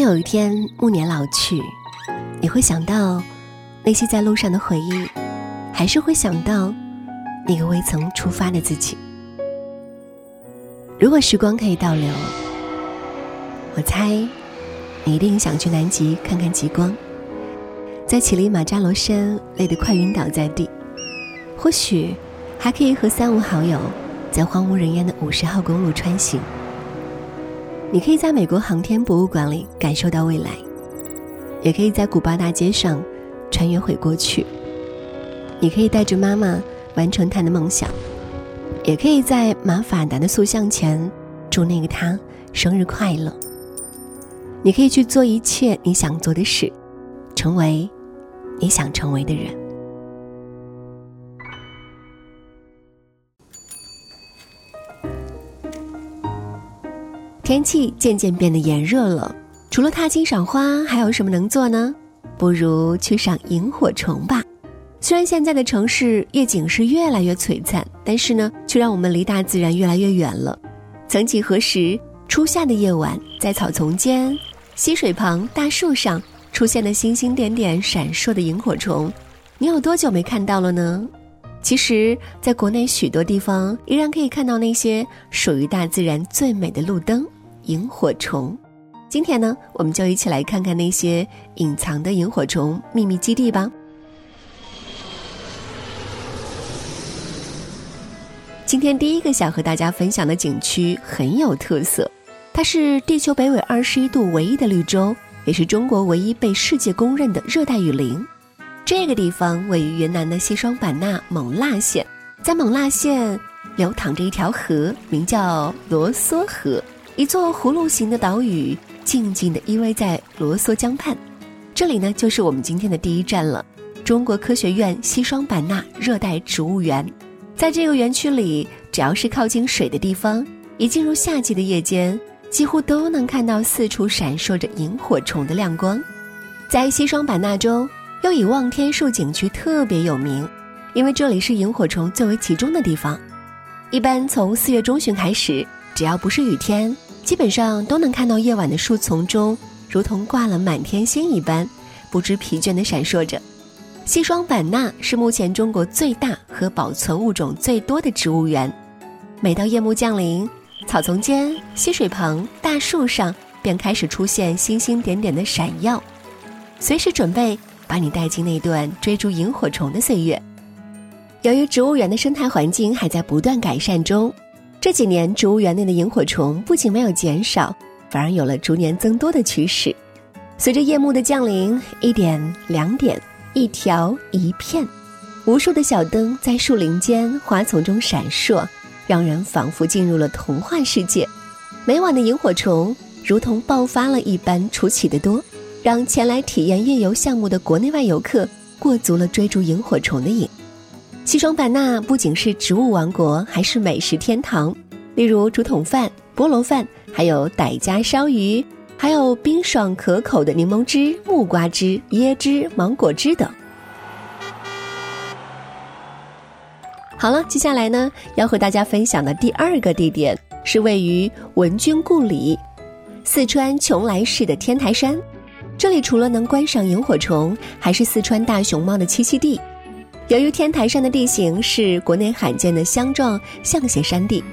有一天暮年老去，你会想到那些在路上的回忆，还是会想到那个未曾出发的自己？如果时光可以倒流，我猜你一定想去南极看看极光，在乞力马扎罗山累得快晕倒在地，或许还可以和三五好友在荒无人烟的五十号公路穿行。你可以在美国航天博物馆里感受到未来，也可以在古巴大街上穿越回过去。你可以带着妈妈完成她的梦想，也可以在马法达的塑像前祝那个他生日快乐。你可以去做一切你想做的事，成为你想成为的人。天气渐渐变得炎热了，除了踏青赏花，还有什么能做呢？不如去赏萤火虫吧。虽然现在的城市夜景是越来越璀璨，但是呢，却让我们离大自然越来越远了。曾几何时，初夏的夜晚，在草丛间、溪水旁、大树上出现了星星点点闪烁的萤火虫，你有多久没看到了呢？其实，在国内许多地方依然可以看到那些属于大自然最美的路灯。萤火虫，今天呢，我们就一起来看看那些隐藏的萤火虫秘密基地吧。今天第一个想和大家分享的景区很有特色，它是地球北纬二十一度唯一的绿洲，也是中国唯一被世界公认的热带雨林。这个地方位于云南的西双版纳勐腊县，在勐腊县流淌着一条河，名叫罗梭河。一座葫芦形的岛屿，静静地依偎在罗梭江畔。这里呢，就是我们今天的第一站了——中国科学院西双版纳热带植物园。在这个园区里，只要是靠近水的地方，一进入夏季的夜间，几乎都能看到四处闪烁着萤火虫的亮光。在西双版纳中，又以望天树景区特别有名，因为这里是萤火虫最为集中的地方。一般从四月中旬开始，只要不是雨天。基本上都能看到夜晚的树丛中，如同挂了满天星一般，不知疲倦地闪烁着。西双版纳是目前中国最大和保存物种最多的植物园。每到夜幕降临，草丛间、溪水旁、大树上便开始出现星星点点的闪耀，随时准备把你带进那段追逐萤火虫的岁月。由于植物园的生态环境还在不断改善中。这几年，植物园内的萤火虫不仅没有减少，反而有了逐年增多的趋势。随着夜幕的降临，一点、两点，一条、一片，无数的小灯在树林间、花丛中闪烁，让人仿佛进入了童话世界。每晚的萤火虫如同爆发了一般出奇的多，让前来体验夜游项目的国内外游客过足了追逐萤火虫的瘾。西双版纳不仅是植物王国，还是美食天堂。例如竹筒饭、菠萝饭，还有傣家烧鱼，还有冰爽可口的柠檬汁、木瓜汁、椰汁、芒果汁等。好了，接下来呢，要和大家分享的第二个地点是位于文君故里，四川邛崃市的天台山。这里除了能观赏萤火虫，还是四川大熊猫的栖息地。由于天台山的地形是国内罕见的相状象斜山地，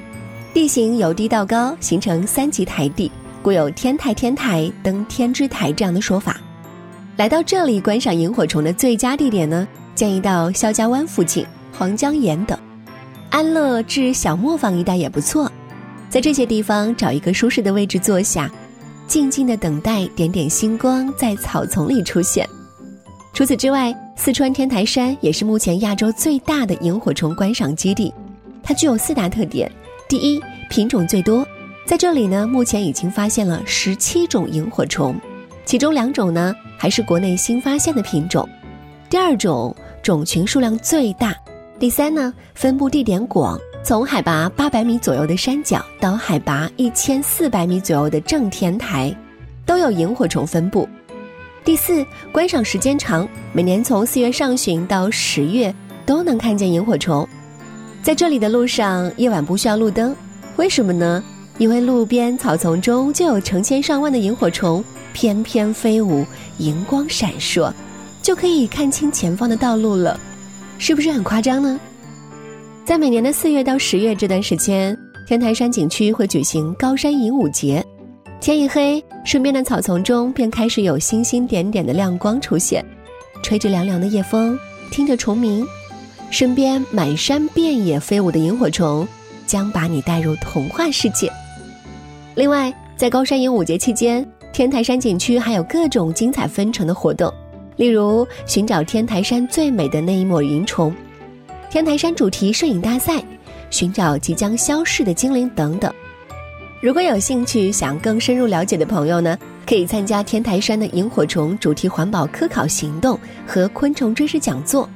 地形由低到高，形成三级台地，故有“天台天台登天之台”这样的说法。来到这里观赏萤火虫的最佳地点呢，建议到肖家湾附近、黄江沿等，安乐至小磨坊一带也不错。在这些地方找一个舒适的位置坐下，静静的等待点点星光在草丛里出现。除此之外，四川天台山也是目前亚洲最大的萤火虫观赏基地，它具有四大特点：第一，品种最多，在这里呢，目前已经发现了十七种萤火虫，其中两种呢还是国内新发现的品种；第二种，种群数量最大；第三呢，分布地点广，从海拔八百米左右的山脚到海拔一千四百米左右的正天台，都有萤火虫分布。第四，观赏时间长，每年从四月上旬到十月都能看见萤火虫。在这里的路上，夜晚不需要路灯，为什么呢？因为路边草丛中就有成千上万的萤火虫翩翩飞舞，荧光闪烁，就可以看清前方的道路了，是不是很夸张呢？在每年的四月到十月这段时间，天台山景区会举行高山萤舞节。天一黑，身边的草丛中便开始有星星点点的亮光出现，吹着凉凉的夜风，听着虫鸣，身边满山遍野飞舞的萤火虫，将把你带入童话世界。另外，在高山萤舞节期间，天台山景区还有各种精彩纷呈的活动，例如寻找天台山最美的那一抹云虫、天台山主题摄影大赛、寻找即将消逝的精灵等等。如果有兴趣想更深入了解的朋友呢，可以参加天台山的萤火虫主题环保科考行动和昆虫知识讲座。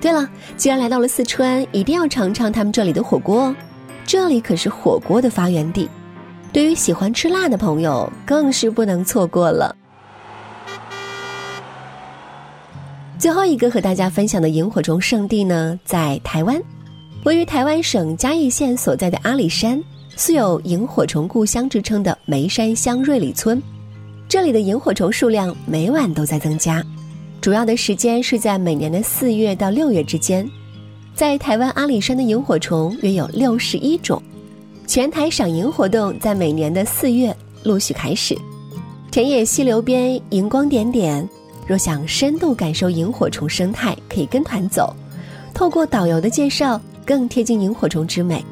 对了，既然来到了四川，一定要尝尝他们这里的火锅哦，这里可是火锅的发源地。对于喜欢吃辣的朋友，更是不能错过了。最后一个和大家分享的萤火虫圣地呢，在台湾，位于台湾省嘉义县所在的阿里山，素有“萤火虫故乡”之称的梅山乡瑞里村，这里的萤火虫数量每晚都在增加，主要的时间是在每年的四月到六月之间。在台湾阿里山的萤火虫约有六十一种。全台赏萤活动在每年的四月陆续开始，田野溪流边荧光点点。若想深度感受萤火虫生态，可以跟团走，透过导游的介绍，更贴近萤火虫之美。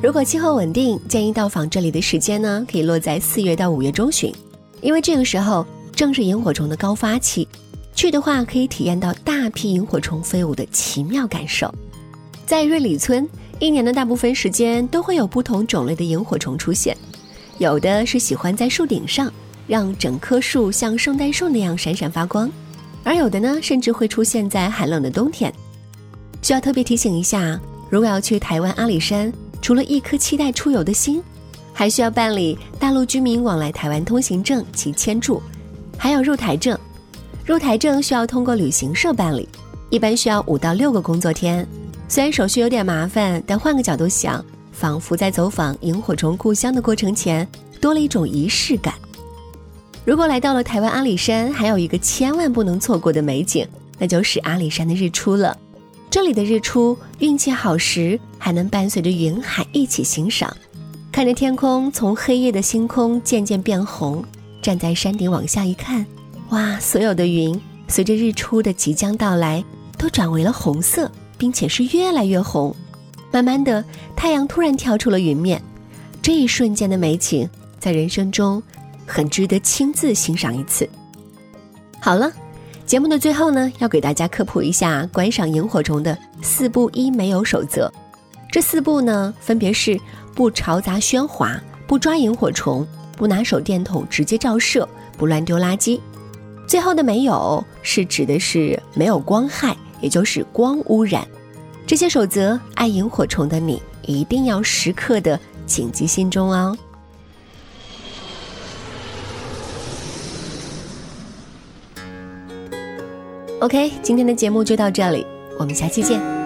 如果气候稳定，建议到访这里的时间呢，可以落在四月到五月中旬，因为这个时候正是萤火虫的高发期。去的话，可以体验到大批萤火虫飞舞的奇妙感受。在瑞里村。一年的大部分时间都会有不同种类的萤火虫出现，有的是喜欢在树顶上，让整棵树像圣诞树那样闪闪发光，而有的呢，甚至会出现在寒冷的冬天。需要特别提醒一下，如果要去台湾阿里山，除了一颗期待出游的心，还需要办理大陆居民往来台湾通行证及签注，还有入台证。入台证需要通过旅行社办理，一般需要五到六个工作天。虽然手续有点麻烦，但换个角度想，仿佛在走访萤火虫故乡的过程前，多了一种仪式感。如果来到了台湾阿里山，还有一个千万不能错过的美景，那就是阿里山的日出了。这里的日出，运气好时还能伴随着云海一起欣赏，看着天空从黑夜的星空渐渐变红，站在山顶往下一看，哇，所有的云随着日出的即将到来，都转为了红色。并且是越来越红，慢慢的，太阳突然跳出了云面，这一瞬间的美景，在人生中，很值得亲自欣赏一次。好了，节目的最后呢，要给大家科普一下观赏萤火虫的四不一没有守则。这四步呢，分别是不嘈杂喧哗，不抓萤火虫，不拿手电筒直接照射，不乱丢垃圾。最后的没有，是指的是没有光害。也就是光污染，这些守则，爱萤火虫的你一定要时刻的谨记心中哦。OK，今天的节目就到这里，我们下期见。